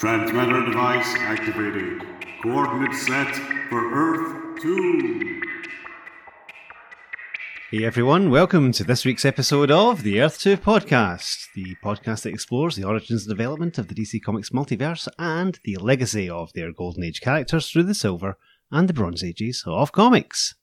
Transmitter device activated. Coordinates set for Earth 2. Hey everyone, welcome to this week's episode of the Earth 2 podcast, the podcast that explores the origins and development of the DC Comics multiverse and the legacy of their Golden Age characters through the Silver and the Bronze Ages of comics.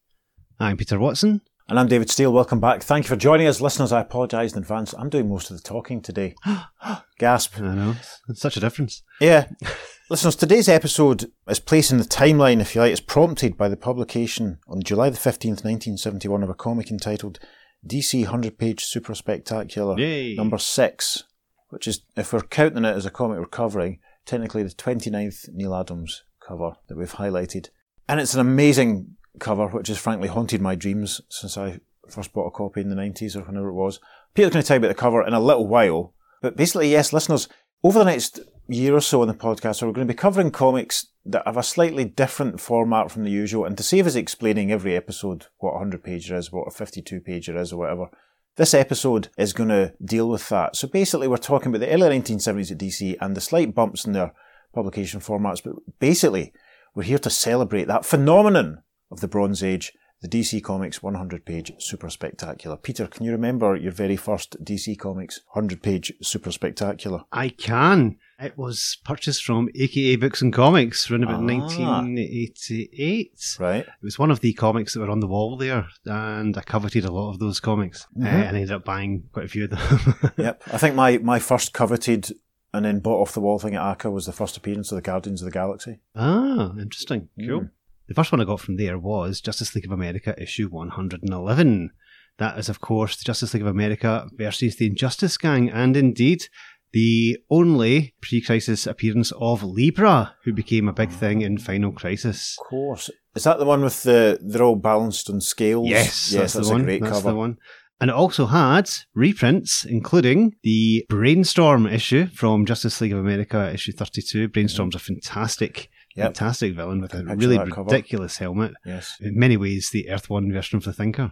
I'm Peter Watson. And I'm David Steele. Welcome back. Thank you for joining us. Listeners, I apologise in advance. I'm doing most of the talking today. Gasp. I know, it's such a difference. Yeah. Listeners, today's episode is placed in the timeline, if you like. It's prompted by the publication on July the 15th, 1971 of a comic entitled DC 100 Page Super Spectacular Yay. number 6, which is, if we're counting it as a comic we're covering, technically the 29th Neal Adams cover that we've highlighted. And it's an amazing cover, which has frankly haunted my dreams since I first bought a copy in the 90s or whenever it was. Peter's going to tell you about the cover in a little while. But basically, yes, listeners, over the next year or so in the podcast, we're going to be covering comics that have a slightly different format from the usual. And to save us explaining every episode what a 100 pager is, what a 52 pager is, or whatever, this episode is going to deal with that. So basically, we're talking about the early 1970s at DC and the slight bumps in their publication formats. But basically, we're here to celebrate that phenomenon of the Bronze Age, the DC Comics 100 page Super Spectacular. Peter, can you remember your very first DC Comics 100 page Super Spectacular? I can. It was purchased from AKA Books and Comics around about Ah. 1988. Right. It was one of the comics that were on the wall there, and I coveted a lot of those comics. Uh, Mhm. and I ended up buying quite a few of them. yep. I think my, my first coveted and then bought off the wall thing at AKA was the first appearance of the Guardians of the Galaxy. Ah, interesting. Cool. Mm. The first one I got from there was Justice League of America issue 111. That is, of course, the Justice League of America versus the Injustice Gang, and indeed the only pre crisis appearance of Libra, who became a big thing in Final Crisis. Of course. Is that the one with the, they're all balanced on scales? Yes, Yes, that's, that's, the one. a great that's cover. the one. And it also had reprints, including the Brainstorm issue from Justice League of America, issue 32. Brainstorm's a fantastic, Yep. fantastic villain with a really that cover. ridiculous helmet. Yes. In many ways, the Earth One version of the Thinker.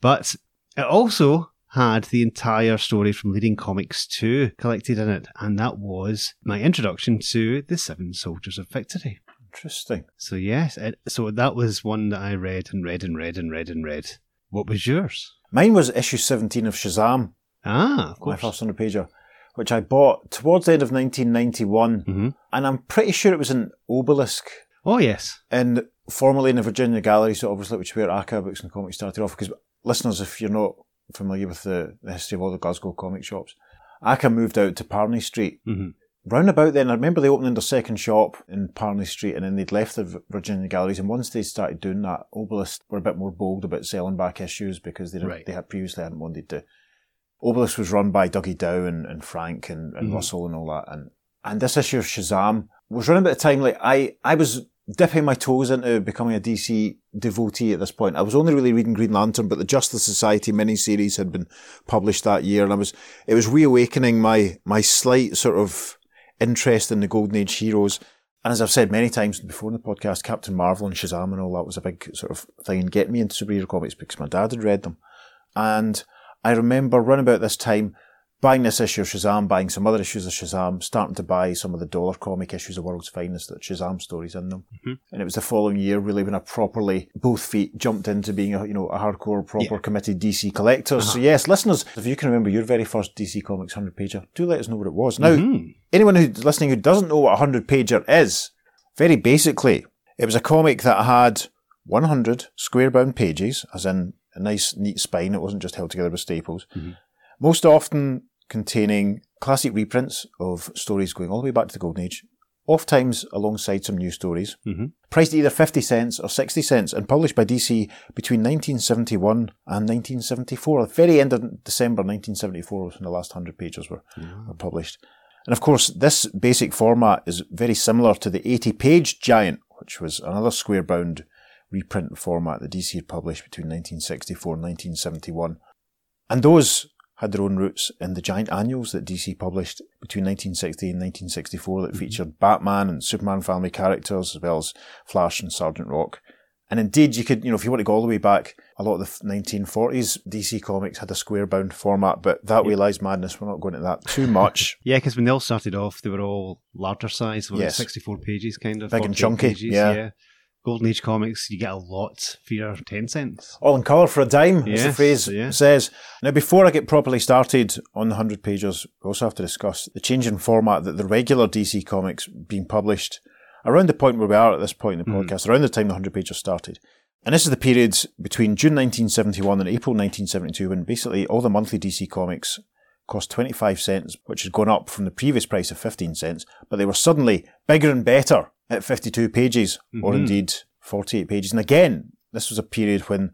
But it also had the entire story from Leading Comics 2 collected in it, and that was my introduction to the Seven Soldiers of Victory. Interesting. So, yes, it, so that was one that I read and read and read and read and read. What was yours? Mine was issue 17 of Shazam, Ah, of course. my first 100 pager, which I bought towards the end of 1991. hmm And I'm pretty sure it was an obelisk Oh, yes. and formerly in the Virginia Gallery, so obviously which where AKA Books and Comics started off. Because listeners, if you're not familiar with the, the history of all the Glasgow comic shops, AKA moved out to Parnie Street. hmm Round about then, I remember they opened their second shop in Parnie Street, and then they'd left the Virginia Galleries. And once they started doing that, Obelisk were a bit more bold about selling back issues because they Right. they had previously hadn't wanted to. Obelisk was run by Dougie Dow and, and Frank and, and Mhm. Russell and all that, and and this issue of Shazam was running about the time like I I was dipping my toes into becoming a DC devotee at this point. I was only really reading Green Lantern, but the Justice Society miniseries had been published that year, and I was it was reawakening my my slight sort of interest in the Golden Age heroes. And as I've said many times before in the podcast, Captain Marvel and Shazam and all that was a big sort of thing in getting me into superhero comics because my dad had read them. And I remember around about this time buying this issue of Shazam, buying some other issues of Shazam, starting to buy some of the dollar comic issues of World's Finest that Shazam stories in them. Mhm. And it was the following year really when I properly both feet jumped into being a you know a hardcore proper Yeah. committed DC collector. So yes, listeners, if you can remember your very first DC Comics hundred pager, do let us know what it was. Now Mhm. anyone who's listening who doesn't know what a 100 pager is, very basically, it was a comic that had 100 square bound pages, as in a nice, neat spine. It wasn't just held together with staples. Mhm. Most often containing classic reprints of stories going all the way back to the Golden Age, oft times alongside some new stories. Mhm. Priced either 50 cents or 60 cents and published by DC between 1971 and 1974. The very end of December 1974 was when the last 100 pages were were published. And of course, this basic format is very similar to the 80 page Giant, which was another square bound reprint format that DC had published between 1964 and 1971. And those had their own roots in the giant annuals that DC published between 1960 and 1964 that mm-hmm. featured Batman and Superman family characters, as well as Flash and Sergeant Rock. And indeed, you could, you know, if you want to go all the way back, a lot of the 1940s DC comics had a square bound format, but that way lies madness. We're not going into that too much. Yeah, because when they all started off, they were all larger size, Yes. 64 pages kind of. Big and chunky, pages, yeah. Golden Age comics, you get a lot for your 10 cents. All in colour for a dime, as the phrase yeah. says. Now, before I get properly started on the 100 pages, we also have to discuss the change in format that the regular DC comics being published around the point where we are at this point in the Mhm. podcast, around the time the 100 pages started. And this is the period between June 1971 and April 1972 when basically all the monthly DC comics cost 25 cents, which had gone up from the previous price of 15 cents, but they were suddenly bigger and better at 52 pages, or Mhm. indeed 48 pages. And again, this was a period when,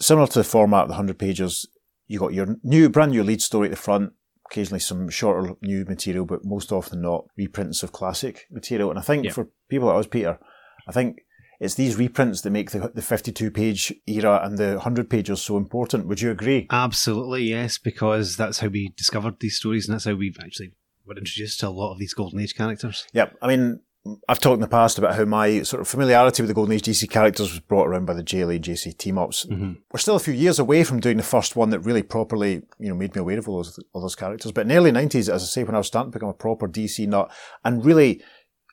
similar to the format of the 100 pages, you got your new, brand new lead story at the front, occasionally some shorter new material, but most often not reprints of classic material. And I think Yeah. for people like us, Peter, I think it's these reprints that make the, the 52 page era and the 100 pages so important. Would you agree? Absolutely, yes, because that's how we discovered these stories and that's how we've actually were introduced to a lot of these Golden Age characters. Yep. I mean, I've talked in the past about how my sort of familiarity with the Golden Age DC characters was brought around by the JLA JSA team ups. Mhm. We're still a few years away from doing the first one that really properly, you know, made me aware of all those, all those characters. But in the early 90s, as I say, when I was starting to become a proper DC nut, and really,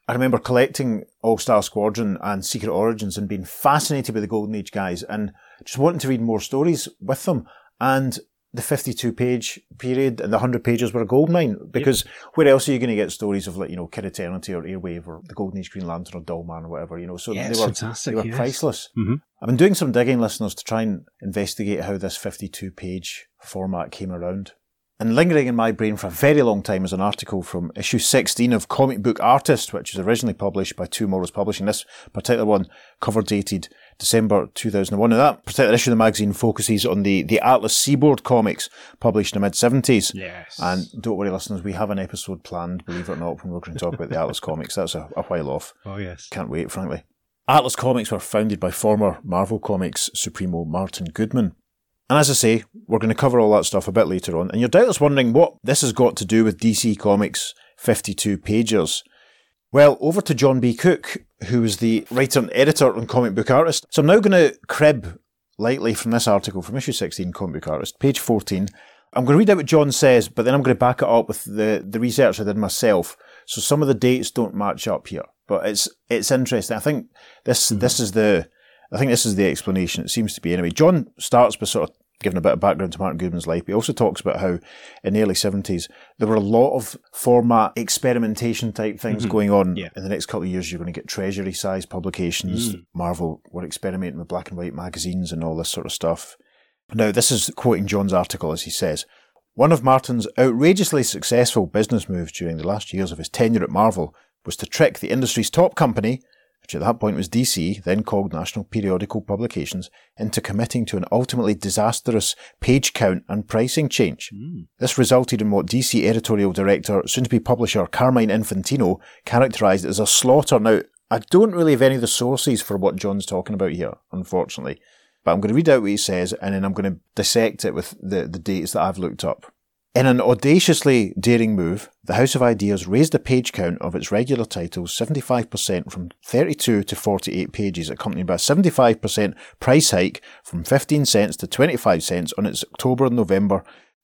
I remember collecting All Star Squadron and Secret Origins and being fascinated with the Golden Age guys and just wanting to read more stories with them. And the 52 page period and the 100 pages were a goldmine because where else are you going to get stories of like, you know, Kid Eternity or Airwave or the Golden Age Green Lantern or Dollman or whatever, you know, so Yeah, they were, fantastic, they were yes. priceless. Mhm. I've been doing some digging, listeners, to try and investigate how this 52 page format came around. And lingering in my brain for a very long time is an article from issue 16 of Comic Book Artist, which was originally published by TwoMorrows Publishing. This particular one, cover dated December 2001. Now, that particular issue of the magazine focuses on the, the Atlas Seaboard comics published in the mid 70s. Yes. And don't worry, listeners, we have an episode planned, believe it or not, when we're going to talk about the Atlas comics. That's a, a while off. oh, yes. Can't wait, frankly. Atlas Comics were founded by former Marvel Comics Supremo Martin Goodman. And as I say, we're going to cover all that stuff a bit later on. And you're doubtless wondering what this has got to do with DC Comics 52 pages. Well, over to Jon B. Cooke, who is the writer and editor and comic book artist. So I'm now going to crib lightly from this article from issue 16, Comic Book Artist, page 14. I'm going to read out what Jon says, but then I'm going to back it up with the, the research I did myself. So some of the dates don't match up here, but it's it's interesting. I think this this is the I think this is the explanation. It seems to be anyway. Jon starts by sort of giving a bit of background to Martin Goodman's life. He also talks about how in the early seventies there were a lot of format experimentation type things mm-hmm. going on. Yeah. In the next couple of years, you're going to get treasury size publications. Mm. Marvel were experimenting with black and white magazines and all this sort of stuff. Now, this is quoting Jon's article as he says. One of Martin's outrageously successful business moves during the last years of his tenure at Marvel was to trick the industry's top company, which at that point was DC, then called National Periodical Publications, into committing to an ultimately disastrous page count and pricing change. Hmm. This resulted in what DC editorial director, soon to be publisher Carmine Infantino, characterised as a slaughter. Now, I don't really have any of the sources for what Jon's talking about here, unfortunately. But I'm going to read out what he says and then I'm going to dissect it with the, the dates that I've looked up. In an audaciously daring move, the House of Ideas raised the page count of its regular titles 75% from 32 to 48 pages, accompanied by a 75% price hike from 15 cents to 25 cents on its October and November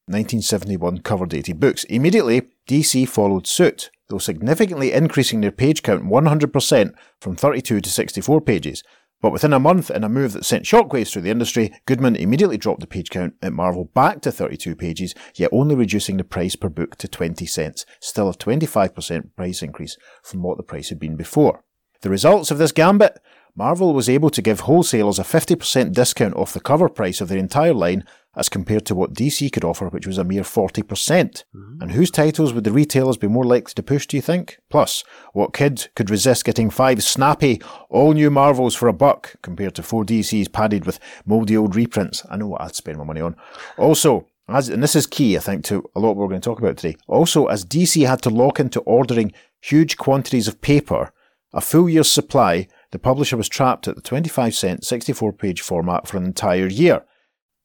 1971 cover dated books. Immediately, DC followed suit, though significantly increasing their page count 100% from 32 to 64 pages. But within a month, in a move that sent shockwaves through the industry, Goodman immediately dropped the page count at Marvel back to 32 pages, yet only reducing the price per book to 20 cents, still a 25% price increase from what the price had been before. The results of this gambit? Marvel was able to give wholesalers a 50% discount off the cover price of their entire line as compared to what DC could offer, which was a mere 40%. Hmm. And whose titles would the retailers be more likely to push, do you think? Plus, what kid could resist getting five snappy, all new Marvels for a buck compared to four DCs padded with mouldy old reprints? I know what I'd spend my money on. Also, as, and this is key, I think, to a lot of what we're going to talk about today. Also, as DC had to lock into ordering huge quantities of paper, a full year's supply, the publisher was trapped at the 25 cent 64 page format for an entire year.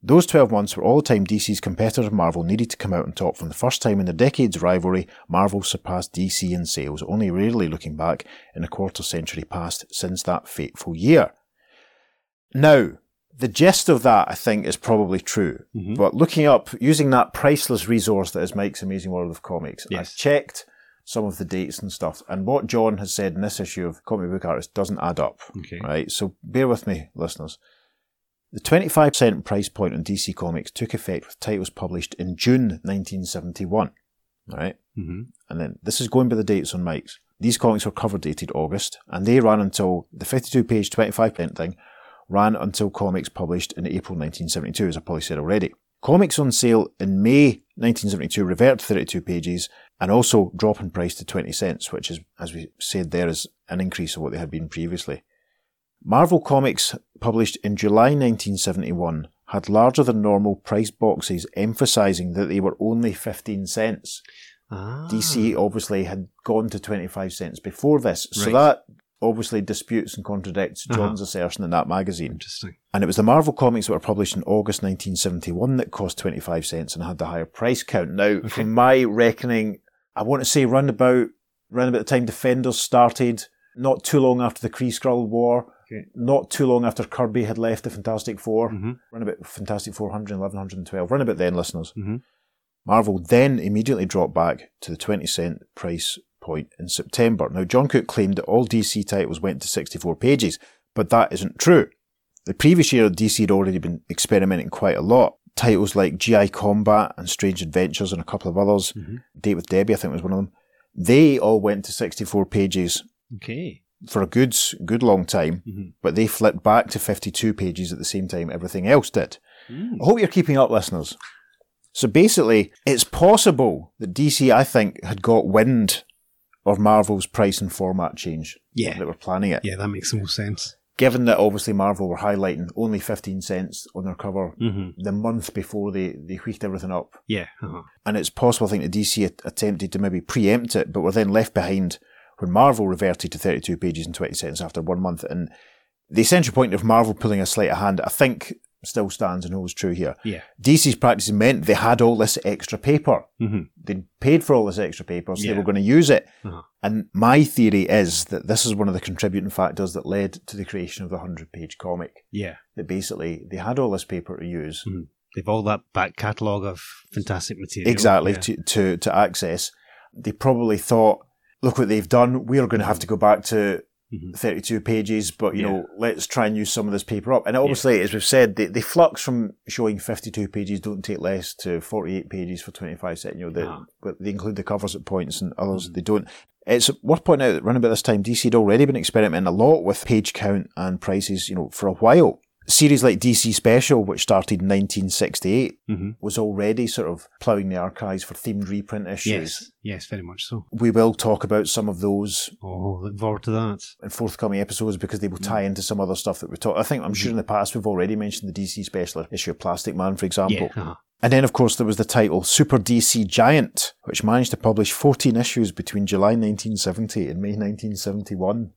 Those 12 months were all the time DC's competitor Marvel needed to come out on top. From the first time in the decade's rivalry, Marvel surpassed DC in sales, only rarely looking back in a quarter century past since that fateful year. Now, the gist of that, I think, is probably true. Mhm. But looking up, using that priceless resource that is Mike's Amazing World of Comics, Yes. I checked some of the dates and stuff. And what Jon has said in this issue of Comic Book Artist doesn't add up. Okay. Right? So bear with me, listeners. The 25 cent price point on DC Comics took effect with titles published in June 1971. Right? hmm And then this is going by the dates on Mike's. These comics were cover dated August, and they ran until the 52 page 25 pence thing ran until comics published in April 1972, as I probably said already. Comics on sale in May 1972 revert to 32 pages and also drop in price to 20 cents, which is, as we said there, is an increase of what they had been previously. Marvel Comics, published in July 1971, had larger than normal price boxes emphasizing that they were only 15 cents. Ah. DC obviously had gone to 25 cents before this. So Right. that obviously disputes and contradicts Uh-huh. Jon's assertion in that magazine. Interesting. And it was the Marvel comics that were published in August 1971 that cost 25 cents and had the higher price count. Now, from my reckoning, I want to say round about, round about the time Defenders started, not too long after the Kree Skrull War, Okay. not too long after Kirby had left the Fantastic 4 Mhm. round about Fantastic 400, 1112, round about then, listeners. Mhm. Marvel then immediately dropped back to the 20 cent price point in September. Now, Jon Cooke claimed that all DC titles went to 64 pages, but that isn't true. The previous year, DC had already been experimenting quite a lot. Titles like GI Combat and Strange Adventures and a couple of others, Mhm. Date with Debbie, I think was one of them, they all went to 64 pages Okay. For a good, good long time, Mhm. but they flipped back to 52 pages at the same time everything else did. Mm. I hope you're keeping up, listeners. So basically, it's possible that DC, I think, had got wind of Marvel's price and format change. Yeah. That were planning it. Yeah, that makes the most sense. Given that obviously Marvel were highlighting only 15 cents on their cover hmm the month before they, they wheaked everything up. Yeah. Uh-huh. And it's possible, I think, that DC attempted to maybe preempt it, but were then left behind when Marvel reverted to 32 pages and 20 cents after one month. And the essential point of Marvel pulling a sleight of hand, I think, still stands and holds true here. Yeah. DC's practices meant they had all this extra paper. hmm They'd paid for all this extra paper, so Yeah. they were going to use it. Uh-huh. And my theory is that this is one of the contributing factors that led to the creation of the 100 page comic. Yeah. That basically they had all this paper to use. They've all that back catalogue of fantastic material. exactly Yeah. to, to to access. They probably thought, look what they've done. We're going to have to go back to Mhm. 32 pages, but you Yeah. know, let's try and use some of this paper up. And obviously, as we've said, the, they flux from showing 52 pages don't take less to 48 pages for 25 cents. You know, they, Ah. but they include the covers at points and others they don't. It's worth pointing out that around about this time, DC had already been experimenting a lot with page count and prices, you know, for a while. Series like DC Special, which started in 1968, Mhm. was already sort of ploughing the archives for themed reprint issues. Yes. Yes, very much so. We will talk about some of those Oh, look forward to that. in forthcoming episodes because they will Mm. tie into some other stuff that we talk. I think I'm sure in the past we've already mentioned the DC special issue of Plastic Man, for example. Yeah. Uh-huh. And then, of course, there was the title Super DC Giant, which managed to publish 14 issues between July 1970 and May 1971.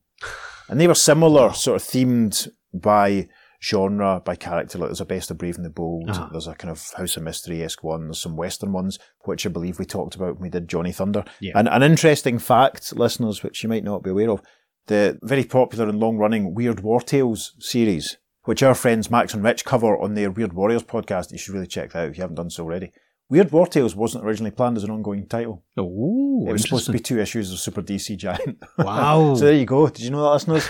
And they were similar, sort of themed by genre, by character. Like there's a Best of Brave and the Bold, Uh-huh. there's a kind of House of Mystery esque one, there's some Western ones, which I believe we talked about when we did Johnny Thunder. Yeah. And an interesting fact, listeners, which you might not be aware of, the very popular and long running Weird War Tales series, which our friends Max and Rich cover on their Weird Warriors podcast. You should really check that out if you haven't done so already. Weird War Tales wasn't originally planned as an ongoing title. Oh, it was supposed to be two issues of Super DC Giant. Wow. so there you go. Did you know that, listeners?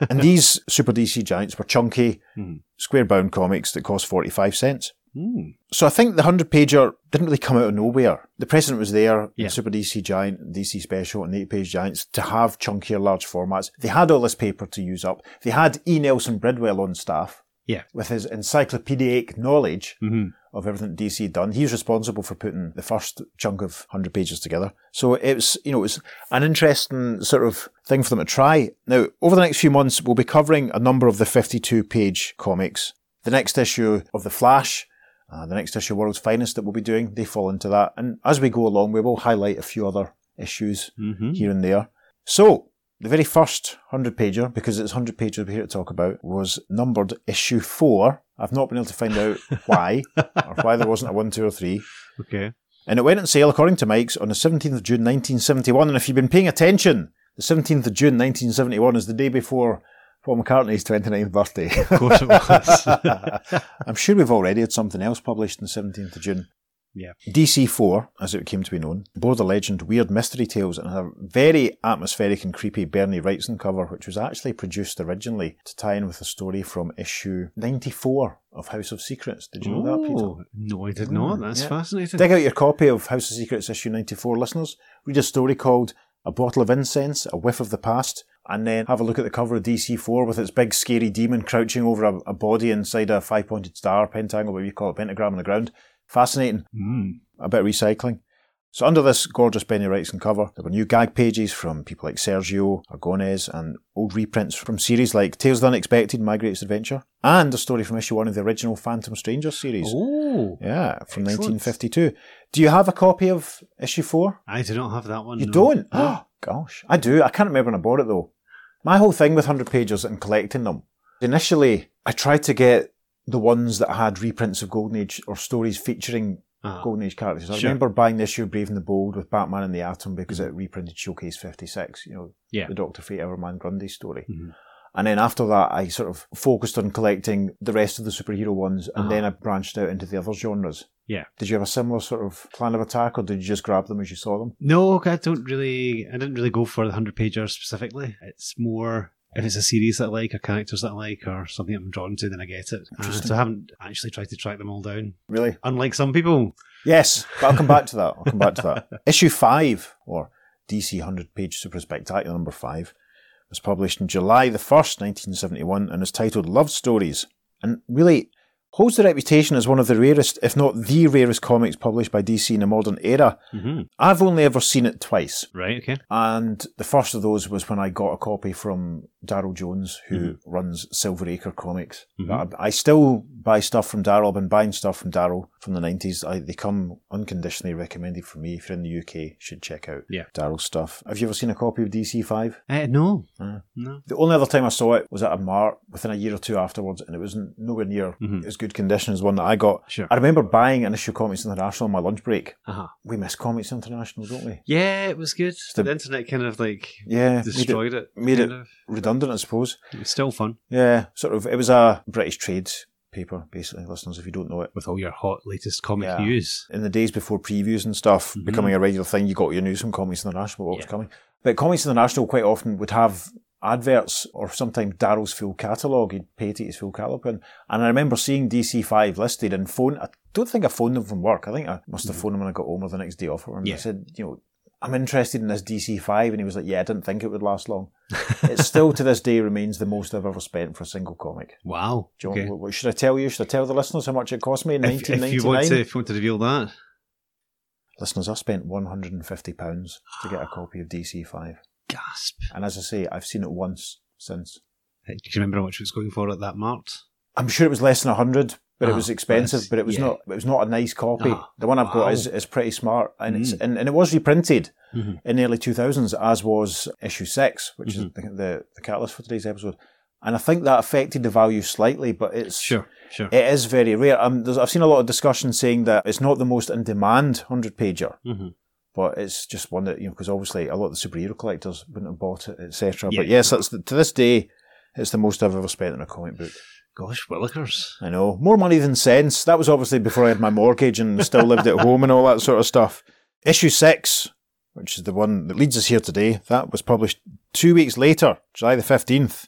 and these Super DC Giants were chunky, Mhm. square bound comics that cost 45 cents. Hmm. So I think the 100 pager didn't really come out of nowhere. The precedent was there Yeah. Super DC Giant, DC Special, and 8 page Giants to have chunkier, large formats. They had all this paper to use up. They had E. Nelson Bridwell on staff Yeah. with his encyclopedic knowledge hmm of everything DC had done. He's responsible for putting the first chunk of 100 pages together. So it was, you know, it was an interesting sort of thing for them to try. Now, over the next few months, we'll be covering a number of the 52 page comics. The next issue of The Flash, uh, the next issue of World's Finest that we'll be doing, they fall into that. And as we go along, we will highlight a few other issues hmm here and there. So, the very first 100 pager, because it's 100 pages we're here to talk about, was numbered issue 4. I've not been able to find out why, or why there wasn't a 1, 2, or 3. Okay. And it went on sale, according to Mike's, on the 17th of June 1971. And if you've been paying attention, the 17th of June 1971 is the day before Paul McCartney's 29th birthday. Of course it was. I'm sure we've already had something else published on the 17th of June. Yeah. DC4, as it came to be known, bore the legend Weird Mystery Tales and had a very atmospheric and creepy Bernie Wrightson cover, which was actually produced originally to tie in with a story from issue 94 of House of Secrets. Did you know that, Peter? No, I did not. Mm, That's Yeah. fascinating. Dig out your copy of House of Secrets issue 94, listeners. Read a story called A Bottle of Incense, A Whiff of the Past, and then have a look at the cover of DC4 with its big scary demon crouching over a, a body inside a five pointed star, pentacle, whatever you call it, pentagram on the ground. Fascinating. Mm. A bit of recycling. So under this gorgeous Bernie Wrightson cover, there were new gag pages from people like Sergio, Aragonés, and old reprints from series like Tales of the Unexpected, My Greatest Adventure, and a story from issue one of the original Phantom Stranger series. Oh, Yeah, from Excellent. 1952. Do you have a copy of issue four? I do not have that one. You no. don't? Oh, gosh. I do. I can't remember when I bought it though. My whole thing with 100 pages and collecting them, initially, I tried to get the ones that had reprints of Golden Age or stories featuring Ah. Golden Age characters. I Sure. remember buying the issue of Brave and the Bold with Batman and the Atom because it reprinted Showcase 56, you know, Yeah. the Doctor Fate Hourman Grundy story. Mhm. And then after that, I sort of focused on collecting the rest of the superhero ones, and Uh-huh. then I branched out into the other genres. Yeah. Did you have a similar sort of plan of attack, or did you just grab them as you saw them? No, I don't really. I didn't really go for the hundred pager specifically. It's more if it's a series that I like, or characters that I like, or something I'm drawn to, then I get it. Uh, so I haven't actually tried to track them all down. Really? Unlike some people. Yes, but I'll come back to that. I'll come back to that. Issue 5, or DC 100 page Super Spectacular number 5, was published in July the 1st, 1971, and is titled Love Stories. And really holds the reputation as one of the rarest, if not the rarest, comics published by DC in the modern era. hmm I've only ever seen it twice. Right. Okay. And the first of those was when I got a copy from Daryl Jones, who runs Silver Acre Comics. Mhm. I, I still buy stuff from Daryl. I've been buying stuff from Daryl from the 90s. I, they come unconditionally recommended for me. If you're in the UK, you should check out Yeah. Daryl's stuff. Have you ever seen a copy of DC5? Uh, no. Uh. No. The only other time I saw it was at a mart within a year or two afterwards, and it was nowhere near Mhm. as good condition as one that I got. Sure. I remember buying an issue of Comics International on my lunch break. Uh huh. We miss Comics International, don't we? Yeah, it was good. the- The, internet kind of like Yeah, made it destroyed it. made it- of. Redundant, I suppose. It was still fun Yeah, sort of. It was a British trade paper, basically, listeners, if you don't know it. with all your hot latest comic Yeah. news. In the days before previews and stuff Mhm. becoming a regular thing, you got your news from Comics International, what was Yeah. coming. But Comics International quite often would have adverts or sometimes Daryl's full catalogue. He'd pay to his full catalogue. And, and I remember seeing DC5 listed and phone. I don't think I phoned them from work. I think I must have phoned them when I got home or the next day off. And I Mm-hmm. Said, you know, I'm interested in this DC5. And he was like, yeah, I didn't think it would last long. it still to this day remains the most I've ever spent for a single comic. Wow. You okay. want, what, should I tell you? Should I tell the listeners how much it cost me in If, if you want to, if you want to reveal that, Listeners, I spent £150 to get a copy of DC5. gasp. And as I say, I've seen it once since. Do you remember how much it was going for at that mart? I'm sure it was less than 100 but it Ah, was expensive, yes, but it was yeah. not it was not a nice copy. Ah, the one I've got is, is pretty smart and it's Mm. and, and it was reprinted Mhm. in the early 2000s as was issue 6, which Mm-hmm. is the, the the catalyst for today's episode. And I think that affected the value slightly, but it's Sure, sure. It is very rare. Um, I've seen a lot of discussion saying that it's not the most in demand 100 pager, hmm but it's just one that, you know, because obviously a lot of the superhero collectors wouldn't have bought it, etc. Yeah. But yes, that's the, to this day, it's the most I've ever spent on a comic book. Gosh, Willikers. I know. More money than sense. That was obviously before I had my mortgage and still lived at home and all that sort of stuff. Issue 6, which is the one that leads us here today, that was published two weeks later, July the 15th.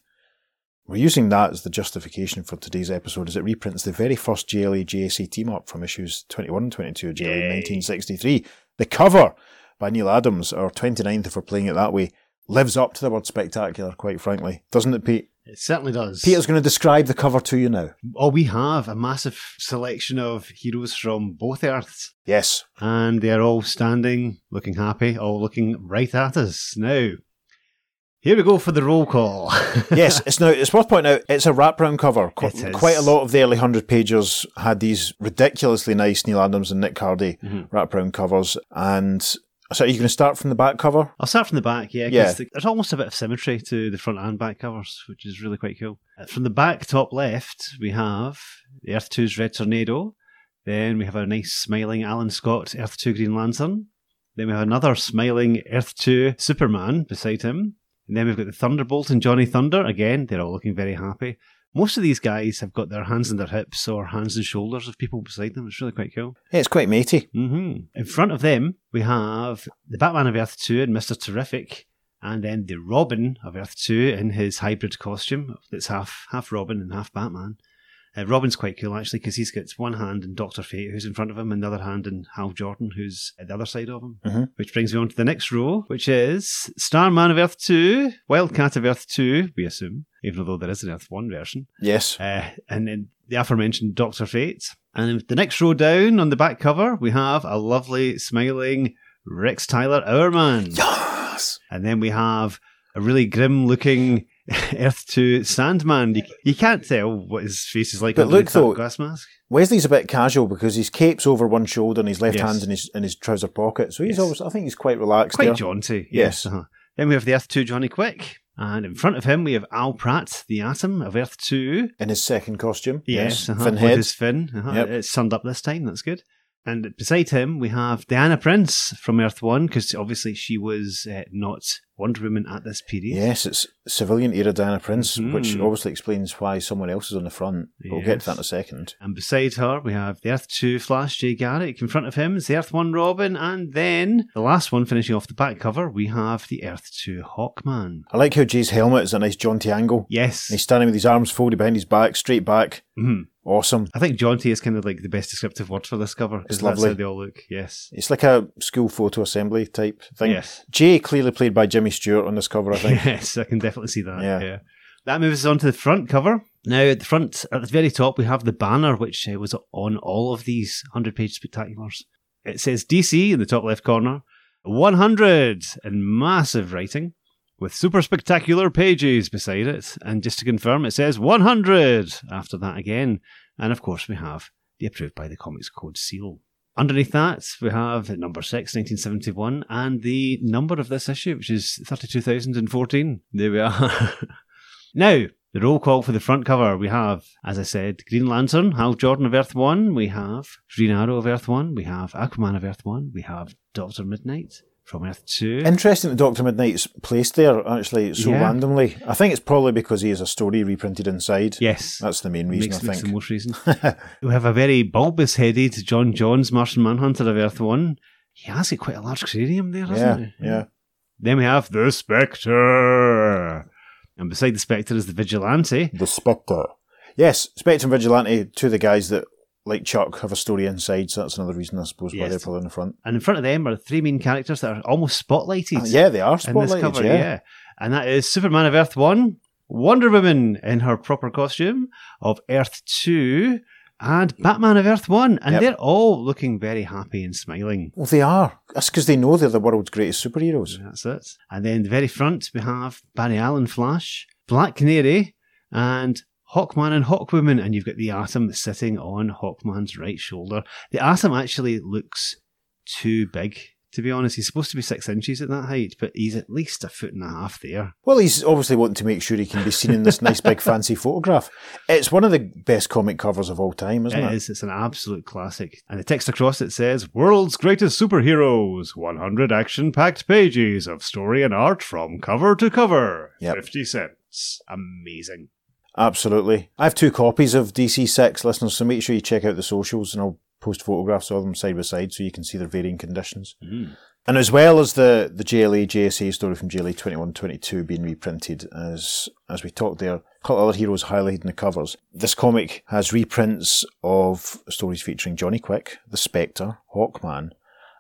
We're using that as the justification for today's episode as it reprints the very first JLA JSA team up from issues 21 and 22 of JLA 1963. The cover by Neal Adams, or 29th if we're playing it that way, lives up to the word spectacular, quite frankly. Doesn't it, Pete? It certainly does. Peter's going to describe the cover to you now. Oh, we have a massive selection of heroes from both Earths, Yes. and they're all standing, looking happy, all looking right at us. Now, here we go for the roll call. yes, it's now it's worth pointing out it's a wraparound cover. Qu- It is. Quite a lot of the early hundred pagers had these ridiculously nice Neal Adams and Nick Cardy Mhm. wraparound covers. And so, are you going to start from the back cover? I'll start from the back, yeah, Yeah. because there's almost a bit of symmetry to the front and back covers, which is really quite cool. Uh, From the back, top left, we have the Earth 2's Red Tornado. Then we have a nice smiling Alan Scott Earth 2 Green Lantern. Then we have another smiling Earth 2 Superman beside him. And then we've got the Thunderbolt and Johnny Thunder. Again, they're all looking very happy. Most of these guys have got their hands on their hips or hands and shoulders of people beside them. It's really quite cool. Yeah, it's quite matey. hmm In front of them, we have the Batman of Earth 2 and Mr. Terrific, and then the Robin of Earth 2 in his hybrid costume that's half half Robin and half Batman. Uh, Robin's quite cool actually because he's got one hand in Doctor Fate, who's in front of him, and the other hand in Hal Jordan, who's at the other side of him. Mhm. Which brings me on to the next row, which is Starman of Earth 2, Wildcat of Earth 2, we assume, even though there is an Earth 1 version Yes. uh, and then the aforementioned Doctor Fate. And the next row down on the back cover, we have a lovely, smiling Rex Tyler, Hourman. Yes. And then we have a really grim looking Earth 2 Sandman. You, you can't tell what his face is like But look, though- glass mask. Wesley's a bit casual because his cape's over one shoulder and his left Yes. hand's in his in his trouser pocket. So he's Yes. always I think he's quite relaxed Quite there. jaunty. Yes. uh-huh. Then we have the Earth 2 Johnny Quick. And in front of him, we have Al Pratt, the Atom of Earth 2. in his second costume. Yes, uh-huh, Fin with head. his fin. Uh-huh. Yep. It's sunned up this time. That's good. And beside him, we have Diana Prince from Earth One, because obviously she was uh, not Wonder Woman at this period. Yes, it's civilian era Diana Prince, which Mhm. obviously explains why someone else is on the front. We'll get to that in a second. And beside her, we have the Earth 2 Flash Jay Garrick. In front of him is the Earth 1 Robin. And then the last one, finishing off the back cover, we have the Earth 2 Hawkman. I like how Jay's helmet is a nice jaunty angle. Yes. And he's standing with his arms folded behind his back, straight back. Mhm. Awesome. I think jaunty is kind of like the best descriptive word for this cover. It's that's lovely. how they all look. Yes. It's like a school photo assembly type thing. Yes. Jay clearly played by Jimmy Stewart on this cover, I think. yes, I can definitely see that. Yeah. Yeah. That moves us on to the front cover. Now, at the front, at the very top, we have the banner, which uh, was on all of these 100 page spectaculars. It says DC in the top left corner, 100 in massive writing, with super spectacular pages beside it. And just to confirm, it says 100 after that again. And of course, we have the approved by the Comics Code seal. Underneath that, we have number 6, 1971, and the number of this issue, which is 32,014. There we are. now, the roll call for the front cover, we have, as I said, Green Lantern, Hal Jordan of Earth 1, we have Green Arrow of Earth 1, we have Aquaman of Earth 1, we have Doctor Midnight from Earth 2. Interesting that Doctor Midnight's placed there, actually, so Yeah. randomly. I think it's probably because he has a story reprinted inside. yes. That's the main reason, makes, I makes the think. most reason. we have a very bulbous headed J'onn J'onzz, Martian Manhunter of Earth 1. He has got quite a large cranium there, hasn't yeah, he? yeah. Then we have the Spectre. And beside the Spectre is the Vigilante. The Spectre. Yes, Spectre and Vigilante, two of the guys that, like Chuck, have a story inside, so that's another reason, I suppose, why they're probably in the front. And in front of them are three main characters that are almost spotlighted Ah, yeah, they are spotlighted, cover. yeah. And that is Superman of Earth 1, Wonder Woman in her proper costume of Earth 2, and Batman of Earth 1. And Yep. they're all looking very happy and smiling. Well, they are. That's because they know they're the world's greatest superheroes. That's it. And then the very front, we have Barry Allen Flash, Black Canary, and Hawkman and Hawkwoman. And you've got the Atom sitting on Hawkman's right shoulder. The Atom actually looks too big, to be honest. He's supposed to be six inches at that height, but he's at least a foot and a half there. Well, he's obviously wanting to make sure he can be seen in this nice big fancy photograph. It's one of the best comic covers of all time, isn't it? It is. It's an absolute classic. And the text across it says, World's Greatest Superheroes, 100 action packed pages of story and art from cover to cover. Yep. 50 cents. Amazing. Absolutely. I have two copies of DC6 listeners, so make sure you check out the socials and I'll post photographs of them side by side so you can see their varying conditions. Mm. And as well as the, the JLA JSA story from JLA 2122 being reprinted, as as we talked there, a couple of other heroes highlighted in the covers. This comic has reprints of stories featuring Johnny Quick, the Spectre, Hawkman,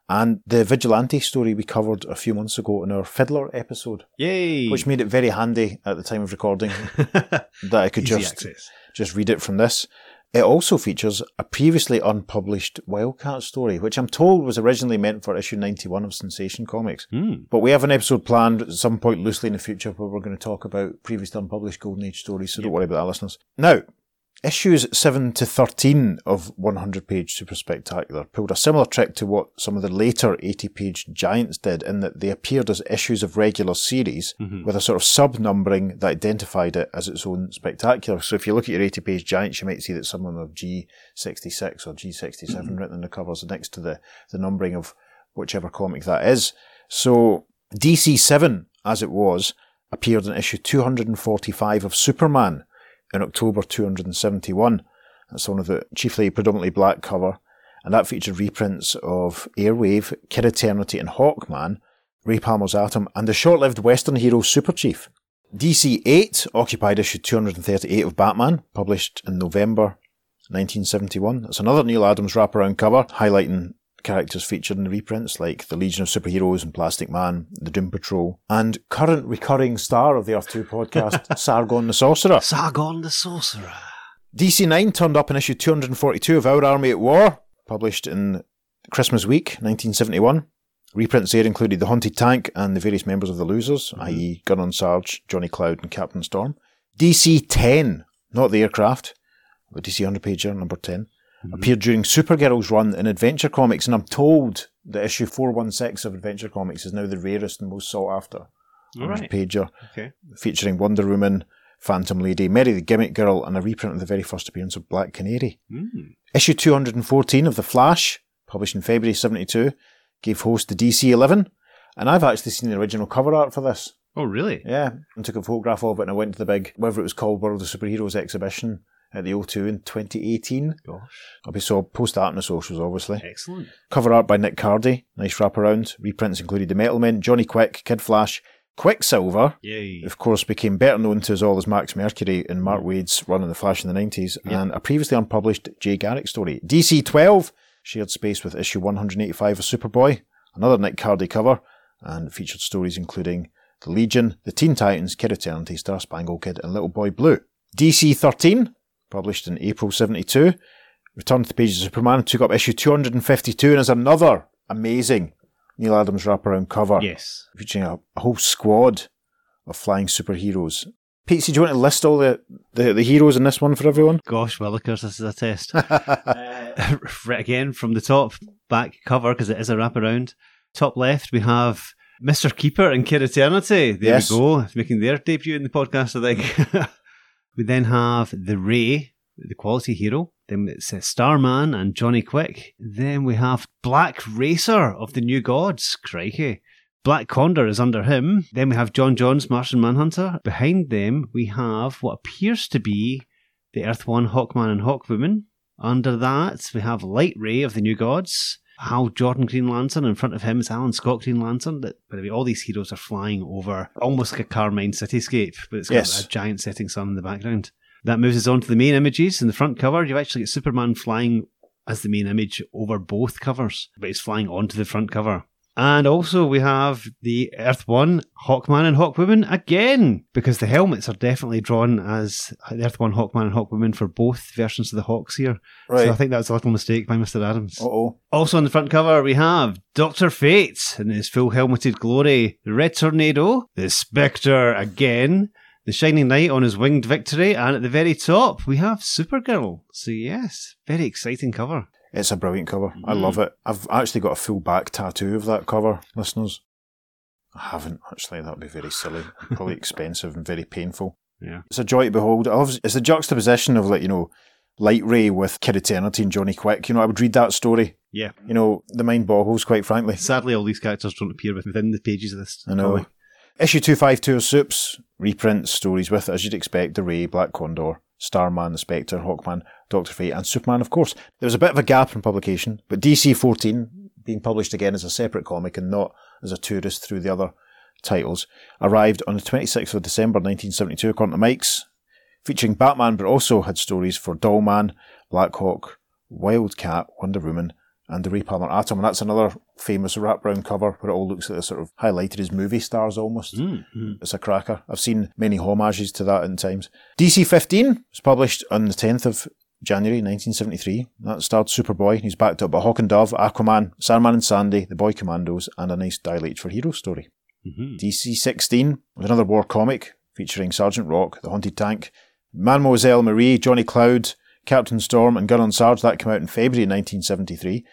and the Vigilante story we covered a few months ago in our Fiddler episode, Yay! which made it very handy at the time of recording that I could Easy just access. just read it from this. It also features a previously unpublished Wildcat story, which I'm told was originally meant for issue 91 of Sensation Comics. Mm. But we have an episode planned at some point loosely in the future where we're going to talk about previously unpublished Golden Age stories, so don't worry about that, listeners. Now, issues 7 to 13 of 100 page Super Spectacular pulled a similar trick to what some of the later 80 page Giants did in that they appeared as issues of regular series mm-hmm. with a sort of sub numbering that identified it as its own spectacular. So if you look at your 80 page Giants, you might see that some of them have G66 or G67 mm-hmm. written on the covers next to the, the numbering of whichever comic that is. So DC7, as it was, appeared in issue 245 of Superman in October 271. That's one of the chiefly predominantly black cover, and that featured reprints of Airwave, Kid Eternity, and Hawkman, Ray Palmer's Atom, and the short-lived Western hero Super Chief. DC 8 occupied issue 238 of Batman, published in November 1971. It's another Neal Adams wraparound cover, highlighting characters featured in the reprints like the Legion of Superheroes and Plastic Man, the Doom Patrol, and current recurring star of the Earth 2 podcast, Sargon the Sorcerer. Sargon the Sorcerer. DC 9 turned up in issue 242 of Our Army at War, published in Christmas week 1971. Reprints there included the Haunted Tank and the various members of the Losers, Mm-hmm. i.e., Gunnon Sarge, Johnny Cloud, and Captain Storm. DC 10, not the aircraft, but DC 100 pager, number 10, Mm-hmm. appeared during Supergirl's run in Adventure Comics, and I'm told that issue 416 of Adventure Comics is now the rarest and most sought after. All 100 right. pager, Okay. featuring Wonder Woman, Phantom Lady, Mary the Gimmick Girl, and a reprint of the very first appearance of Black Canary. Mm. Issue 214 of The Flash, published in February 72, gave host to DC 11, and I've actually seen the original cover art for this. Oh, really? Yeah, and took a photograph of it, and I went to the big, whatever it was called, World of Superheroes exhibition at the O2 in 2018. Gosh. I'll be so post that on the socials, obviously. Excellent. Cover art by Nick Cardy, nice wraparound. Reprints included the Metal Men, Johnny Quick, Kid Flash, Quicksilver, Yay. of course, became better known to us all as Max Mercury in Mark mm. Waid's run in The Flash in the 90s, Yeah. and a previously unpublished Jay Garrick story. DC 12 shared space with issue 185 of Superboy, another Nick Cardy cover, and featured stories including The Legion, The Teen Titans, Kid Eternity, Star Spangled Kid, and Little Boy Blue. DC 13, published in April 72, returned to the pages of Superman, took up issue 252, and is another amazing Neal Adams wraparound cover Yes. featuring a, a whole squad of flying superheroes. Pete, do you want to list all the, the, the heroes in this one for everyone? Gosh, Willikers, this is a test. Uh, right again from the top back cover because it is a wraparound. Top left we have Mr. Keeper and Kid Eternity. There Yes. we go, making their debut in the podcast. I think. we then have the Ray, the quality hero. Then it's uh, Starman and Johnny Quick. Then we have Black Racer of the New Gods. Crikey. Black Condor is under him. Then we have J'onn J'onzz, Martian Manhunter. Behind them, we have what appears to be the Earth One Hawkman and Hawkwoman. Under that, we have Light Ray of the New Gods. Hal Jordan Green Lantern. In front of him is Alan Scott Green Lantern. That, by the way, all these heroes are flying over almost like a Carmine cityscape, but it's got Yes. a giant setting sun in the background. That moves us on to the main images. In the front cover, you've actually got Superman flying as the main image over both covers, but he's flying onto the front cover. And also we have the Earth One, Hawkman and Hawkwoman again, because the helmets are definitely drawn as Earth One, Hawkman and Hawkwoman for both versions of the Hawks here. Right. So I think that's a little mistake by Mr. Adams. Uh oh. Also on the front cover, we have Doctor Fate in his full helmeted glory, the Red Tornado, the Spectre again, the Shining Knight on his winged victory, and at the very top, we have Supergirl. So, yes, very exciting cover. It's a brilliant cover. I Mm. love it. I've actually got a full back tattoo of that cover, listeners. I haven't actually. That would be very silly. Probably expensive and very painful. Yeah. It's a joy to behold. I it's the juxtaposition of like you know, Light Ray with Kid Eternity and Johnny Quick. You know, I would read that story. Yeah. You know, the mind boggles, quite frankly. Sadly, all these characters don't appear within the pages of this I know. comic. Issue 252 of Soups reprints stories with, as you'd expect, the Ray, Black Condor, Starman, the Spectre, Hawkman, Doctor Fate, and Superman, of course. There was a bit of a gap in publication, but DC 14, being published again as a separate comic and not as a tourist through the other titles, arrived on the 26th of December 1972, according to Mike's, featuring Batman, but also had stories for Dollman, Black Hawk, Wildcat, Wonder Woman, and the Ray Palmer Atom. And that's another famous wraparound cover where it all looks like a sort of highlighted as movie stars almost. Mm-hmm. It's a cracker. I've seen many homages to that in times. DC 15 was published on the 10th of January 1973. That starred Superboy. He's backed up by Hawk and Dove, Aquaman, Sandman and Sandy, the Boy Commandos, and a nice Dial H for Hero story. Mm-hmm. DC 16 was another war comic featuring Sergeant Rock, the Haunted Tank, Mademoiselle Marie, Johnny Cloud, Captain Storm, and Gunner and Sarge. That came out in February 1973.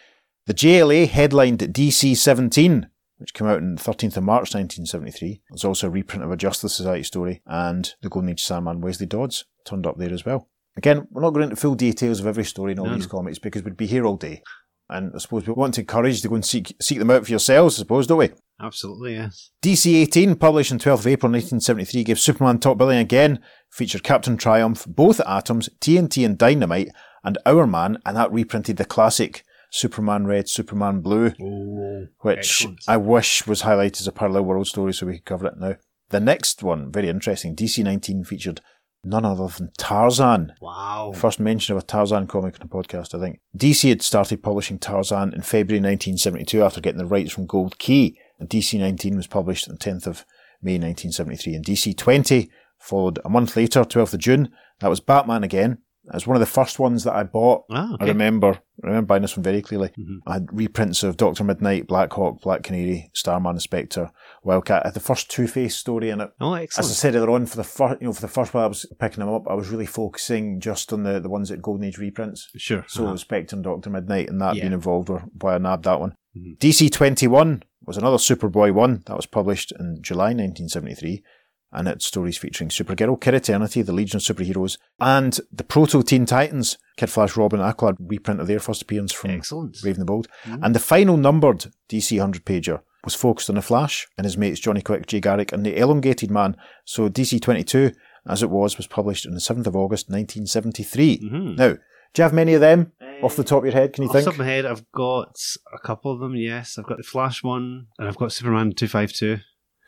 The JLA headlined DC 17, which came out on the 13th of March 1973. It was also a reprint of a Justice Society story, and the Golden Age Sandman Wesley Dodds turned up there as well. Again, we're not going into full details of every story in all No, these comics because we'd be here all day. And I suppose we want to encourage you to go and seek, seek them out for yourselves, I suppose, don't we? Absolutely, yes. DC 18, published on 12th of April 1973, gave Superman top billing again, featured Captain Triumph, both Atoms, TNT and Dynamite, and Hourman, and that reprinted the classic Superman Red, Superman Blue, Oh, oh. which excellent. I wish was highlighted as a parallel world story so we could cover it now. The next one, very interesting, DC 19 featured none other than Tarzan. wow. First mention of a Tarzan comic on a podcast, I think. DC had started publishing Tarzan in February 1972 after getting the rights from Gold Key, and DC 19 was published on 10th of May 1973. And DC 20 followed a month later, 12th of June. That was Batman again. It was one of the first ones that I bought. Ah, I remember, I remember buying this one very clearly. Mhm. I had reprints of Doctor Midnight, Blackhawk, Black Canary, Starman, Spectre, Wildcat. I had the first Two Face story in it. Oh, excellent! As I said earlier on, for the first, you know, for the first while I was picking them up, I was really focusing just on the, the ones at Golden Age reprints. Sure. So uh-huh. Spectre and Doctor Midnight, and that Yeah. being involved were why I nabbed that one. Mhm. DC twenty one was another Superboy one that was published in July nineteen seventy three, and it's stories featuring Supergirl, Kid Eternity, the Legion of Superheroes, and the Proto Teen Titans, Kid Flash, Robin, Aqualad reprint of their first appearance from excellent. Raven the Bold. Mhm. And the final numbered DC 100 pager was focused on the Flash and his mates Johnny Quick, Jay Garrick, and the Elongated Man. So DC 22, as it was, was published on the 7th of August 1973. Mhm. Now, do you have many of them off the top of your head? Can you Off the think? top of my head, I've got a couple of them. Yes, I've got the Flash one, and I've got Superman two five two.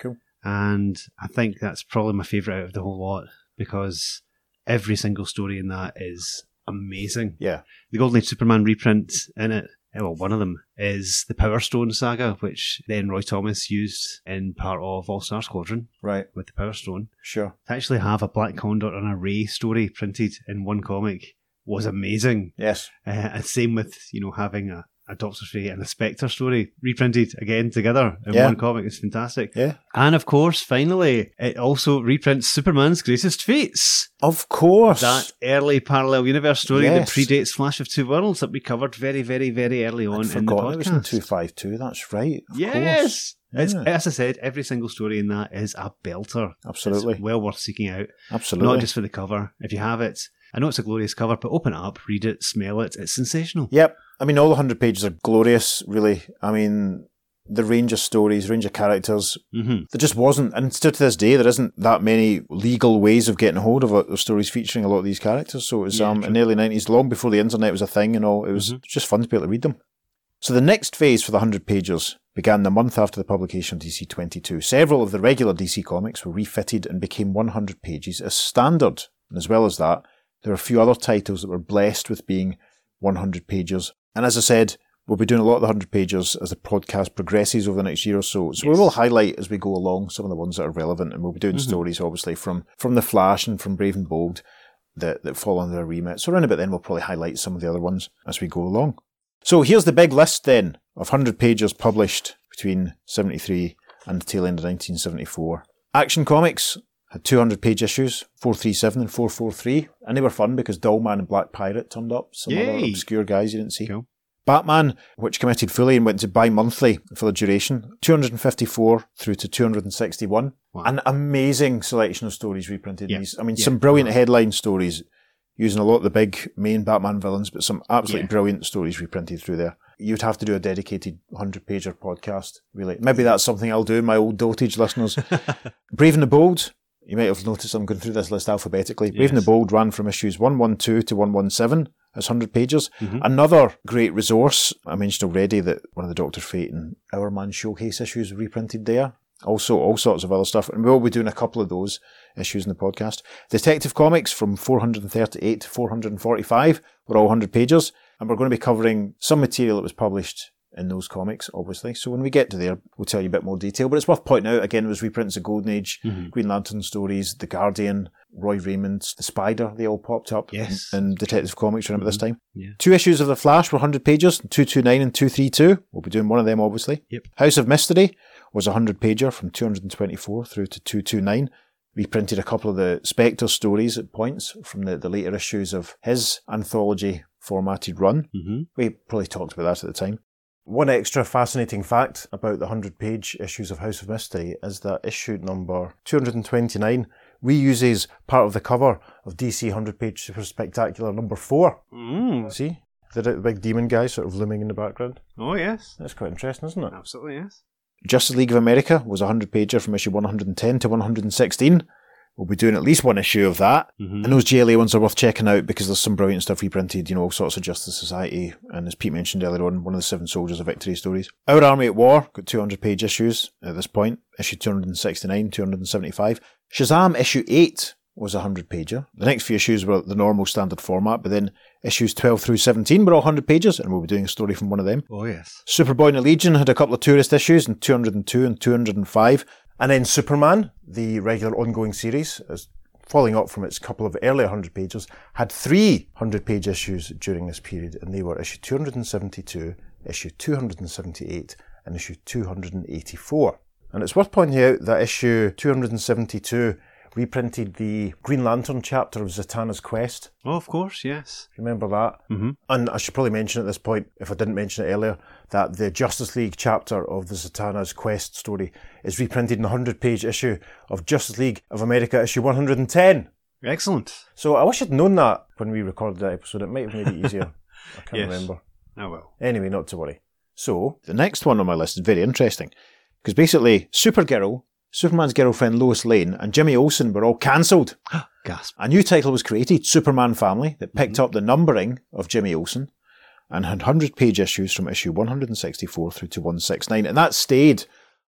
Cool. And I think that's probably my favourite out of the whole lot because every single story in that is amazing. Yeah. The Golden Age Superman reprint in it. eh, Well, one of them is the Power Stone saga, which then Roy Thomas used in part of All Star Squadron Right, with the Power Stone. sure. To actually have a Black Condor and a Ray story printed in one comic was amazing. Yes. Uh, and same with you know having a, a Doctor Fate and a Spectre story reprinted again together in Yeah. one comic is fantastic. Yeah. And of course, finally, it also reprints Superman's Greatest Fates, Of course. that early parallel universe story Yes. that predates Flash of Two Worlds that we covered very, very, very early on I'd in the forgotten it was in podcast. 252. That's right. Of yes. course. It's, Yeah. as I said, every single story in that is a belter. Absolutely. It's well worth seeking out. Absolutely. Not just for the cover. If you have it, I know it's a glorious cover, but open it up, read it, smell it. It's sensational. Yep. I mean, all the 100 pages are glorious, really. I mean, the range of stories, range of characters, hmm there just wasn't, and still to this day, there isn't that many legal ways of getting a hold of, of stories featuring a lot of these characters. So it was Yeah, um, true. in the early 90s, long before the internet was a thing and all, it was Mhm. just fun to be able to read them. So the next phase for the 100 pages began the month after the publication of DC 22. Several of the regular DC comics were refitted and became 100 pages as standard. And as well as that, there are a few other titles that were blessed with being 100 pages. And as I said, we'll be doing a lot of the 100 pages as the podcast progresses over the next year or so. So we will highlight as we go along some of the ones that are relevant, and we'll be doing Mhm. stories, obviously, from, from The Flash and from Brave and Bold that, that fall under their remit. So around about then, we'll probably highlight some of the other ones as we go along. So here's the big list then of 100 pages published between 73 and the tail end of 1974. Action Comics had 200 page issues, 437 and 443, and they were fun because Dollman and Black Pirate turned up, some other obscure guys you didn't see. Cool. Batman, which committed fully and went to bi monthly for the duration, 254 through to 261. Wow. An amazing selection of stories reprinted Yeah. in these. I mean, Yeah. some brilliant headline stories using a lot of the big main Batman villains, but some absolutely Yeah. brilliant stories reprinted through there. You'd have to do a dedicated 100 pager podcast, really. Maybe that's something I'll do, my old dotage listeners. Brave and the Bold. You might have noticed I'm going through this list alphabetically. Brave and the Yes. Bold ran from issues 112 to 117 as 100 pages. Mhm. Another great resource, I mentioned already that one of the Doctor Fate and Hourman Showcase issues reprinted there. Also, all sorts of other stuff. And we'll be doing a couple of those issues in the podcast. Detective Comics from 438 to 445 were all 100 pages. And we're going to be covering some material that was published in those comics, obviously. So when we get to there, we'll tell you a bit more detail. But it's worth pointing out, again, it was reprints of Golden Age, Mhm. Green Lantern stories, The Guardian, Roy Raymond's The Spider, they all popped up Yes. in Detective Comics around about this time. Yeah. Two issues of The Flash were 100 pages, 229 and 232. We'll be doing one of them, obviously. Yep. House of Mystery was a 100 pager from 224 through to 229. Reprinted a couple of the Spectre stories at points from the, the later issues of his anthology formatted run. hmm We probably talked about that at the time. One extra fascinating fact about the 100 page issues of House of Mystery is that issue number 229 reuses part of the cover of DC 100 page Super Spectacular number 4. Mm. See? The, the big demon guy sort of looming in the background. Oh, yes. That's quite interesting, isn't it? Absolutely, yes. Justice League of America was a 100 pager from issue 110 to 116. We'll be doing at least one issue of that. Mhm. And those JLA ones are worth checking out because there's some brilliant stuff reprinted, you know, all sorts of Justice Society. And as Pete mentioned earlier on, one of the Seven Soldiers of Victory stories. Our Army at War, got 200 page issues at this point. Issue 269, 275. Shazam issue 8 was a 100 pager. The next few issues were the normal standard format, but then issues 12 through 17 were all 100 pages, and we'll be doing a story from one of them. Oh, yes. Superboy and the Legion had a couple of tourist issues in 202 and 205. And then Superman, the regular ongoing series, is following up from its couple of earlier 100 pages, had three 100 page issues during this period, and they were issue 272, issue 278, and issue 284. And it's worth pointing out that issue 272 reprinted the Green Lantern chapter of Zatanna's Quest. Oh, of course, yes. Remember that? Mm-hmm. And I should probably mention at this point, if I didn't mention it earlier, that the Justice League chapter of the Zatanna's Quest story is reprinted in a 100 page issue of Justice League of America issue 110. Excellent. So I wish I'd known that when we recorded that episode. It might have made it easier. I can't Yes. remember. Oh, well. Anyway, not to worry. So, The next one on my list is very interesting because basically, Supergirl, Superman's girlfriend Lois Lane, and Jimmy Olsen were all cancelled. Gasp. A new title was created, Superman Family, that picked mm-hmm. up the numbering of Jimmy Olsen and had 100 page issues from issue 164 through to 169. And that stayed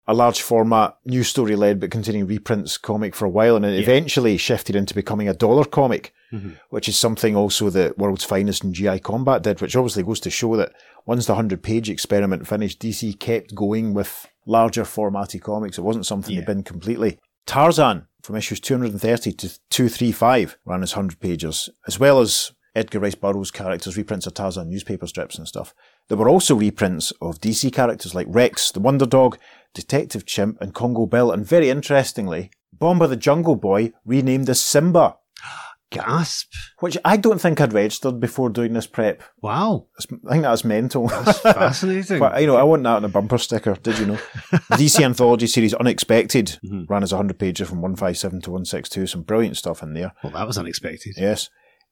a large format, new story led but containing reprints comic for a while and it eventually shifted into becoming a dollar comic, mm-hmm. which is something also that World's Finest and GI Combat did, which obviously goes to show that once the 100 page experiment finished, DC kept going with larger formatty comics. It wasn't something Yeah. they'd been completely. Tarzan from issues 230 to 235 ran as 100 pages, as well as Edgar Rice Burroughs characters, reprints of Tarzan newspaper strips and stuff. There were also reprints of DC characters like Rex, the Wonder Dog, Detective Chimp, and Congo Bill, and very interestingly, Bomba the Jungle Boy renamed as Simba, Gasp. which I don't think I'd registered before doing this prep. Wow. I think that's mental. Fascinating. But you know, I want that on a bumper sticker. Did you know? the DC anthology series Unexpected mm-hmm. ran as a hundred pager from one five seven to one six two. Some brilliant stuff in there. well, that was unexpected. Yes.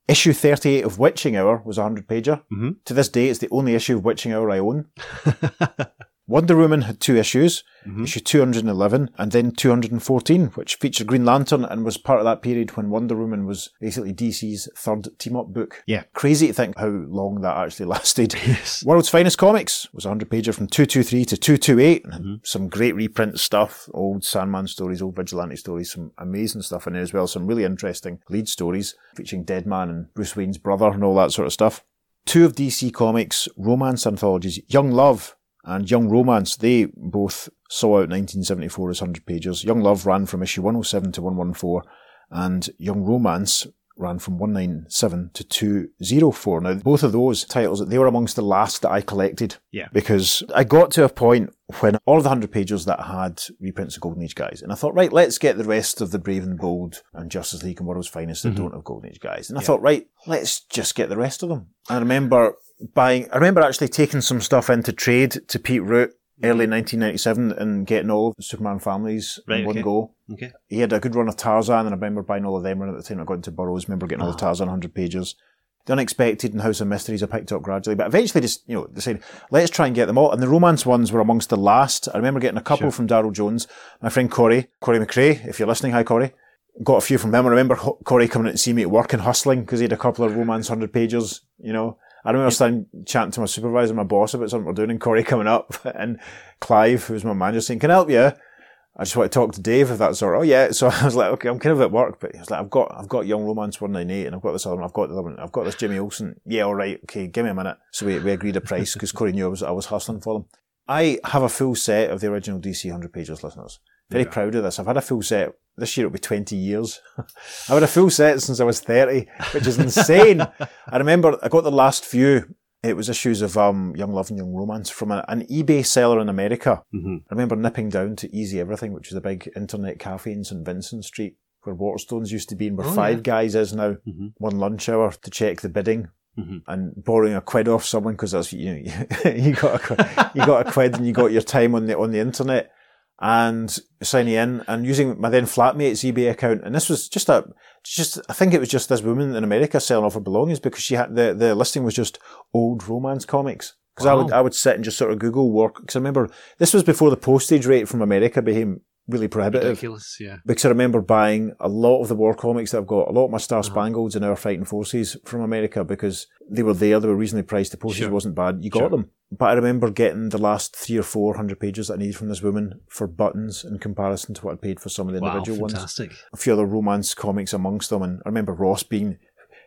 Issue 38 of Witching Hour was a 100 pager. Mhm. To this day, it's the only issue of Witching Hour I own. Wonder Woman had two issues, mm-hmm. issue 211 and then 214, which featured Green Lantern and was part of that period when Wonder Woman was basically DC's third team up book. Yeah. Crazy to think how long that actually lasted. Yes. World's Finest Comics was a 100 pager from 223 to 228. and had mm-hmm. Some great reprint stuff, old Sandman stories, old Vigilante stories, some amazing stuff in there as well. Some really interesting lead stories featuring Deadman and Bruce Wayne's brother and all that sort of stuff. Two of DC Comics romance anthologies, Young Love and Young Romance, they both saw out 1974 as 100 pages. Young Love ran from issue 107 to 114 and Young Romance ran from 197 to 204. Now, both of those titles, they were amongst the last that I collected. Yeah. Because I got to a point when all of the 100 pages that had reprints of Golden Age guys, and I thought, right, let's get the rest of the Brave and Bold and Justice League and World's Finest that mm-hmm. don't have Golden Age guys. And I thought, right, let's just get the rest of them. I remember buying, I remember actually taking some stuff into trade to Pete Root mm-hmm. early 1997 and getting all of the Superman families Right, in one okay. go Okay. he had a good run of Tarzan, and I remember buying all of them around at the time I got into Burroughs. I remember getting all the ah. Tarzan 100 pages. The Unexpected and House of Mysteries I picked up gradually, but eventually just, you know, they said, let's try and get them all. And the romance ones were amongst the last. I remember getting a couple from Daryl Jones, my friend Corey, Corey McRae, if you're listening, hi Corey. Got a few from him. I remember Corey coming out to see me at work and hustling because he had a couple of romance 100 pages, you know. I remember standing chatting to my supervisor, my boss about something we're doing, and Corey coming up, and Clive, who's my manager, saying, "Can I help you?" I just want to talk to Dave if that's all right. Oh yeah. So I was like, okay, I'm kind of at work, but he was like, I've got, I've got Young Romance 198 and I've got this other one. I've got the other one. I've got this Jimmy Olsen. Yeah, all right. Okay. Give me a minute. So we, we agreed a price because Corey knew I was, I was hustling for them. I have a full set of the original DC 100 pages listeners. Very proud of this. I've had a full set. This year it'll be 20 years. I've had a full set since I was 30, which is insane. I remember I got the last few. It was issues of um, Young Love and Young Romance from a, an eBay seller in America. Mm-hmm. I remember nipping down to Easy Everything, which is a big internet cafe in St Vincent Street, where Waterstones used to be and where Oh, Five yeah. Guys is now. Mhm. One lunch hour to check the bidding. Mhm. And borrowing a quid off someone because that's you know, you got a you got a quid and you got your time on the on the internet. And signing in and using my then flatmate's eBay account. And this was just a, just, I think it was just this woman in America selling off her belongings because she had, the, the listing was just old romance comics. Because I would, I would sit and just sort of Google work. Because I remember this was before the postage rate from America became really prohibitive Ridiculous, yeah. because I remember buying a lot of the war comics that I've got, a lot of my Uh-huh. Star Spangleds and our Fighting Forces from America because they were there, they were reasonably priced, the postage Sure. wasn't bad, you got Sure. them. But I remember getting the last three or four hundred pages that I needed from this woman for buttons in comparison to what I paid for some of the Wow, individual ones. fantastic. A few other romance comics amongst them, and I remember Ross being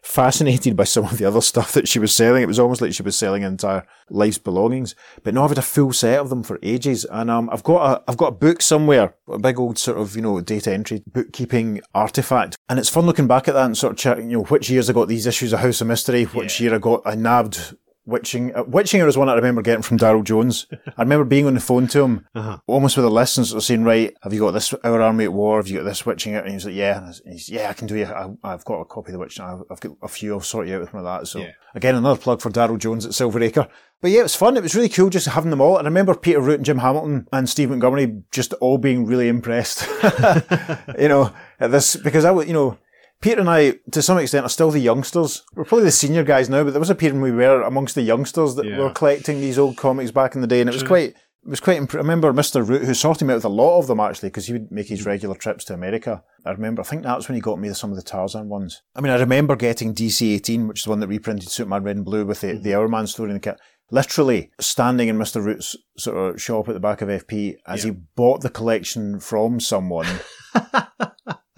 fascinated by some of the other stuff that she was selling. It was almost like she was selling an entire life's belongings. But no, I've had a full set of them for ages, and um, I've got a I've got a book somewhere, a big old sort of you know data entry bookkeeping artifact, and it's fun looking back at that and sort of checking you know which years I got these issues of House of Mystery, which year I got I nabbed. Witching, uh, Witching Hour was one I remember getting from Daryl Jones. I remember being on the phone to him, Uh-huh. almost with a list and sort of saying, right, have you got this, Our Army at War? Have you got this Witching Hour? And he was like, yeah. And he's, yeah, I can do you. I, I've got a copy of the Witching Hour. I've, got a few. I'll sort you out with some of that. So Yeah. again, another plug for Daryl Jones at Silver Acre. But yeah, it was fun. It was really cool just having them all. And I remember Peter Root and Jim Hamilton and Steve Montgomery just all being really impressed. you know, at this, because I would, you know, Peter and I, to some extent, are still the youngsters. We're probably the senior guys now, but there was a period when we were amongst the youngsters that Yeah. were collecting these old comics back in the day, and it was quite. It was quite. Imp- I remember Mr. Root, who sorted me out with a lot of them actually, because he would make his mm. regular trips to America. I remember. I think that's when he got me some of the Tarzan ones. I mean, I remember getting DC eighteen, which is the one that reprinted Superman Red and Blue with the the mm-hmm. Hourman story in the kit. Literally standing in Mr. Root's sort of shop at the back of FP as he bought the collection from someone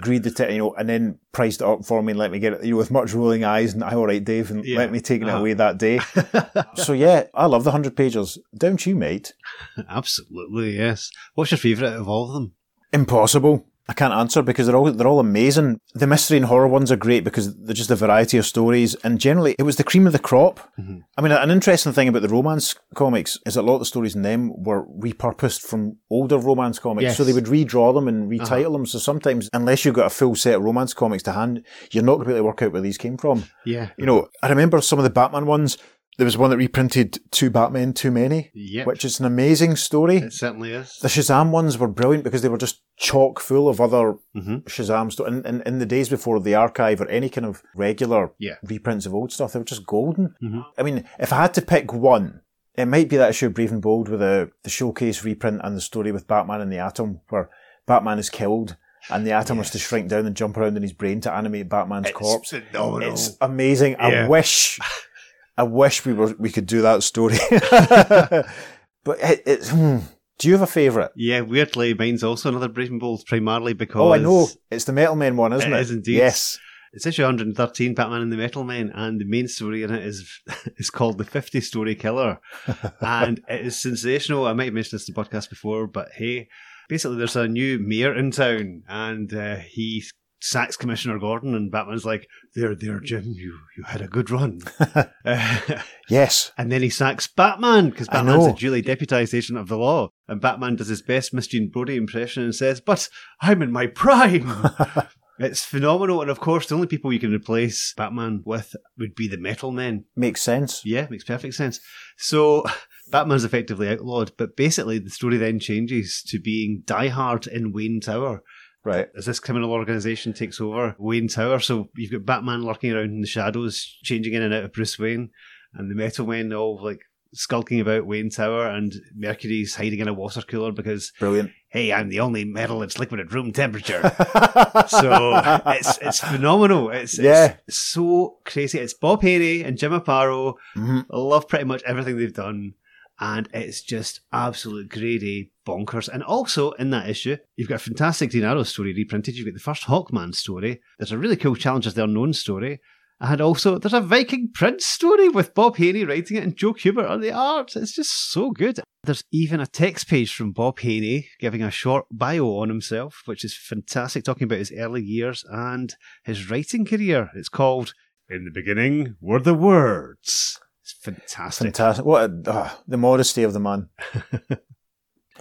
agreed to, t- you know, and then priced it up for me and let me get it, you know, with much rolling eyes and, I all right, Dave, and Yeah. let me take it Uh-huh. away that day. so yeah, I love the 100 pages. Don't you, mate. Absolutely, yes. What's your favourite of all of them? Impossible. I can't answer because they're all they're all amazing. The mystery and horror ones are great because they're just a variety of stories, and generally it was the cream of the crop. Mm-hmm. I mean, an interesting thing about the romance comics is that a lot of the stories in them were repurposed from older romance comics, Yes. so they would redraw them and retitle them. So sometimes, unless you've got a full set of romance comics to hand, you're not going to be able to work out where these came from. Yeah. You know, I remember some of the Batman ones. There was one that reprinted Two Batmen, Too Many, Yep. which is an amazing story. It certainly is. The Shazam ones were brilliant because they were just chock full of other Mm-hmm. Shazam stuff. In, in, in the days before the archive or any kind of regular Yeah. reprints of old stuff, they were just golden. Mhm. I mean, if I had to pick one, it might be that issue of Brave and Bold with the, the showcase reprint and the story with Batman and the Atom, where Batman is killed and the Atom has to shrink down and jump around in his brain to animate Batman's corpse. phenomenal. It's amazing. Yeah. I wish, I wish we were we could do that story. but it, it's. Hmm. Do you have a favourite? Yeah, weirdly, mine's also another Brave and Bold, primarily because Oh, I know. It's the Metal Men one, isn't It it? is indeed. Yes. It's issue 113, Batman and the Metal Men, and the main story in it is is called The 50 Story Killer. and it is sensational. I might have mentioned this in the podcast before, but hey, basically there's a new mayor in town, and uh, he sacks Commissioner Gordon, and Batman's like, There, there, Jim, you, you had a good run. Uh, Yes. and then he sacks Batman, because Batman's a duly deputised agent of the law. And Batman does his best Miss Jean Brodie impression and says, But I'm in my prime. It's phenomenal, and of course, the only people you can replace Batman with would be the Metal Men. Makes sense. Yeah, makes perfect sense. So, Batman's effectively outlawed, but basically, the story then changes to being Die Hard in Wayne Tower Right. as this criminal organisation takes over Wayne Tower. So, you've got Batman lurking around in the shadows, changing in and out of Bruce Wayne, and the Metal Men all like skulking about Wayne Tower, and Mercury's hiding in a water cooler because, Brilliant. hey, I'm the only metal that's liquid at room temperature. so it's it's phenomenal. It's, Yeah. it's so crazy. It's Bob Haney and Jim Aparo. Mhm. I love pretty much everything they've done. And it's just absolute A bonkers. And also in that issue, you've got a fantastic Green Arrow story reprinted. You've got the first Hawkman story. There's a really cool Challengers the Unknown story. And also, there's a Viking Prince story with Bob Haney writing it and Joe Kubert on the art. It's just so good. There's even a text page from Bob Haney giving a short bio on himself, which is fantastic, talking about his early years and his writing career. It's called In the Beginning Were the Words. It's fantastic. Fantastic. What a, ah, the modesty of the man.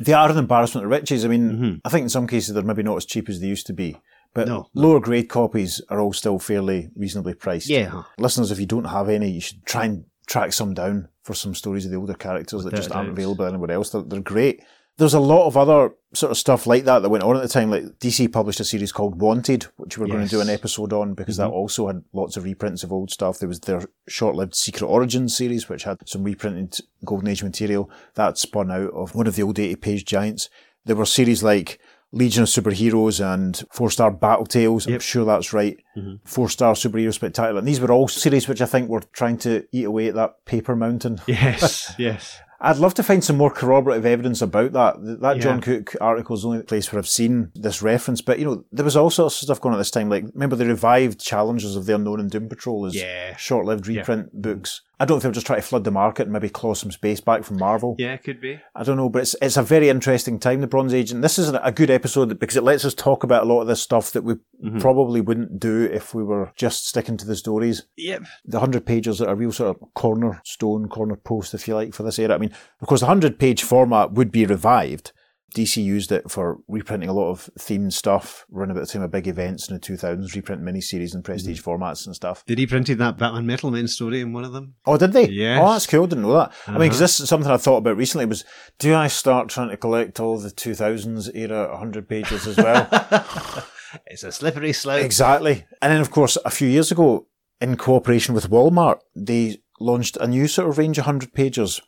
they are an embarrassment of riches. I mean, Mhm. I think in some cases they're maybe not as cheap as they used to be. But No. lower grade copies are all still fairly reasonably priced. Yeah. Listeners, if you don't have any, you should try and track some down for some stories of the older characters that Without just aren't available anywhere else. They're, they're great. There's a lot of other sort of stuff like that that went on at the time. Like DC published a series called Wanted, which we're going to do an episode on because that mm-hmm. also had lots of reprints of old stuff. There was their short-lived Secret Origins series, which had some reprinted Golden Age material that spun out of one of the old 80-page giants. There were series like Legion of Superheroes and Four Star Battle Tales. I'm sure that's right. Mm-hmm. Four Star Superhero Spectacular. And these were all series which I think were trying to eat away at that paper mountain. Yes, yes. I'd love to find some more corroborative evidence about that. That Yeah. Jon Cooke article is the only place where I've seen this reference. But, you know, there was all sorts of stuff going on at this time. Like, remember the revived Challengers of the Unknown and Doom Patrol as Yeah. short-lived reprint books. I don't know if they were just trying to flood the market and maybe claw some space back from Marvel. Yeah, it could be. I don't know, but it's it's a very interesting time, the Bronze Age, and this is a good episode because it lets us talk about a lot of this stuff that we Mm-hmm. probably wouldn't do if we were just sticking to the stories. Yep. The hundred pages are a real sort of cornerstone, corner post, if you like, for this era. I mean, of course, the hundred page format would be revived. DC used it for reprinting a lot of themed stuff, around about the time of big events in the 2000s, reprint miniseries and prestige Mm-hmm. formats and stuff. Did he printed that Batman Metal Men story in one of them? Oh, did they? Yeah. Oh, that's cool. Didn't know that. I mean, because Uh-huh. this is something I thought about recently was, do I start trying to collect all the 2000s era 100 pages as well? It's a slippery slope. exactly. And then, of course, a few years ago, in cooperation with Walmart, they launched a new sort of range of 100 pages.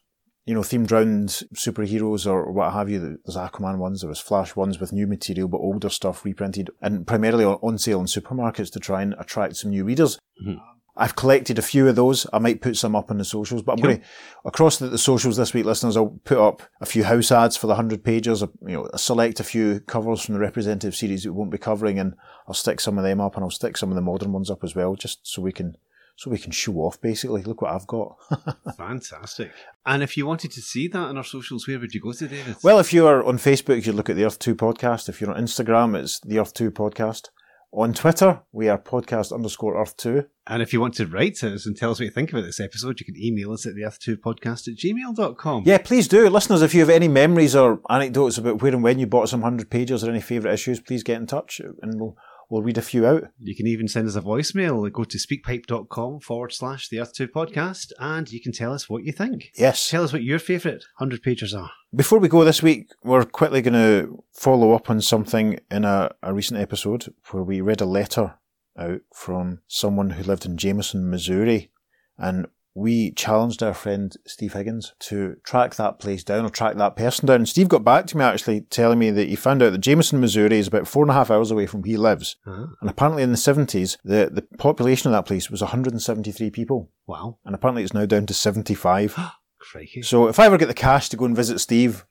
You know, themed around superheroes or what have you. There's Aquaman ones, there was Flash ones with new material, but older stuff reprinted and primarily on, sale in supermarkets to try and attract some new readers. Mm-hmm. I've collected a few of those. I might put some up on the socials, but I'm going to, across the, the socials this week, listeners, I'll put up a few house ads for the 100 pages, you know, select a few covers from the representative series that we won't be covering, and I'll stick some of them up and I'll stick some of the modern ones up as well, just so we can, so we can show off basically. Look what I've got. Fantastic. And if you wanted to see that on our socials, where would you go to, David? well, if you're on Facebook, you look at the Earth 2 podcast. If you're on Instagram, it's the Earth 2 podcast. On Twitter, we are podcast underscore Earth 2. and if you want to write to us and tell us what you think about this episode, you can email us at the earth2podcast at gmail.com. Yeah, please do. Listeners, if you have any memories or anecdotes about where and when you bought some 100 pages or any favourite issues, please get in touch and we'll, we'll read a few out. You can even send us a voicemail. Go to speakpipe.com forward slash the Earth 2 podcast and you can tell us what you think. Yes. Tell us what your favourite 100 pages are. Before we go this week, we're quickly going to follow up on something in a, a recent episode where we read a letter out from someone who lived in Jameson, Missouri, and we challenged our friend Steve Higgins to track that place down or track that person down. And Steve got back to me actually telling me that he found out that Jameson, Missouri is about four and a half hours away from where he lives. Uh-huh. And apparently in the 70s, the, the population of that place was 173 people. Wow. And apparently it's now down to 75. Crikey. so if I ever get the cash to go and visit Steve,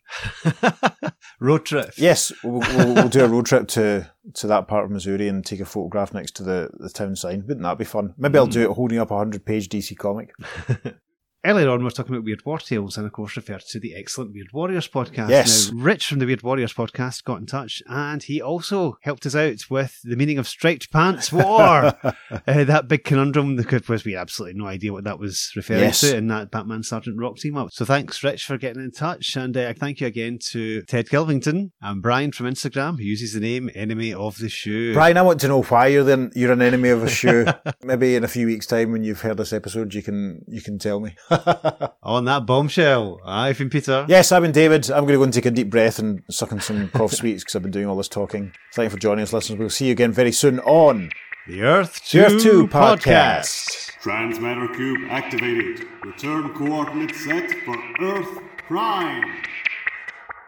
Road trip. Yes, we'll, we'll, we'll do a road trip to, to that part of Missouri and take a photograph next to the, the town sign. Wouldn't that be fun? Maybe I'll do hmm. it holding up a 100 page DC comic. Earlier on, we were talking about Weird War Tales and, of course, referred to the excellent Weird Warriors podcast. Yes. Now, Rich from the Weird Warriors podcast got in touch and he also helped us out with the meaning of striped pants war. uh, that big conundrum, because we had absolutely no idea what that was referring Yes. to in that Batman Sergeant Rock team up. So thanks, Rich, for getting in touch. And uh, thank you again to Ted Kilvington and Brian from Instagram, who uses the name Enemy of the Shoe. Brian, I want to know why you're then you're an enemy of a shoe. Maybe in a few weeks' time when you've heard this episode, you can you can tell me. On that bombshell. I've been Peter. yes, I've been David. I'm going to go and take a deep breath and suck in some cough sweets because I've been doing all this talking. Thank you for joining us, listeners. We'll see you again very soon on The Earth 2, The Earth 2 podcast. podcast. Transmatter cube activated. Return coordinates set for Earth Prime.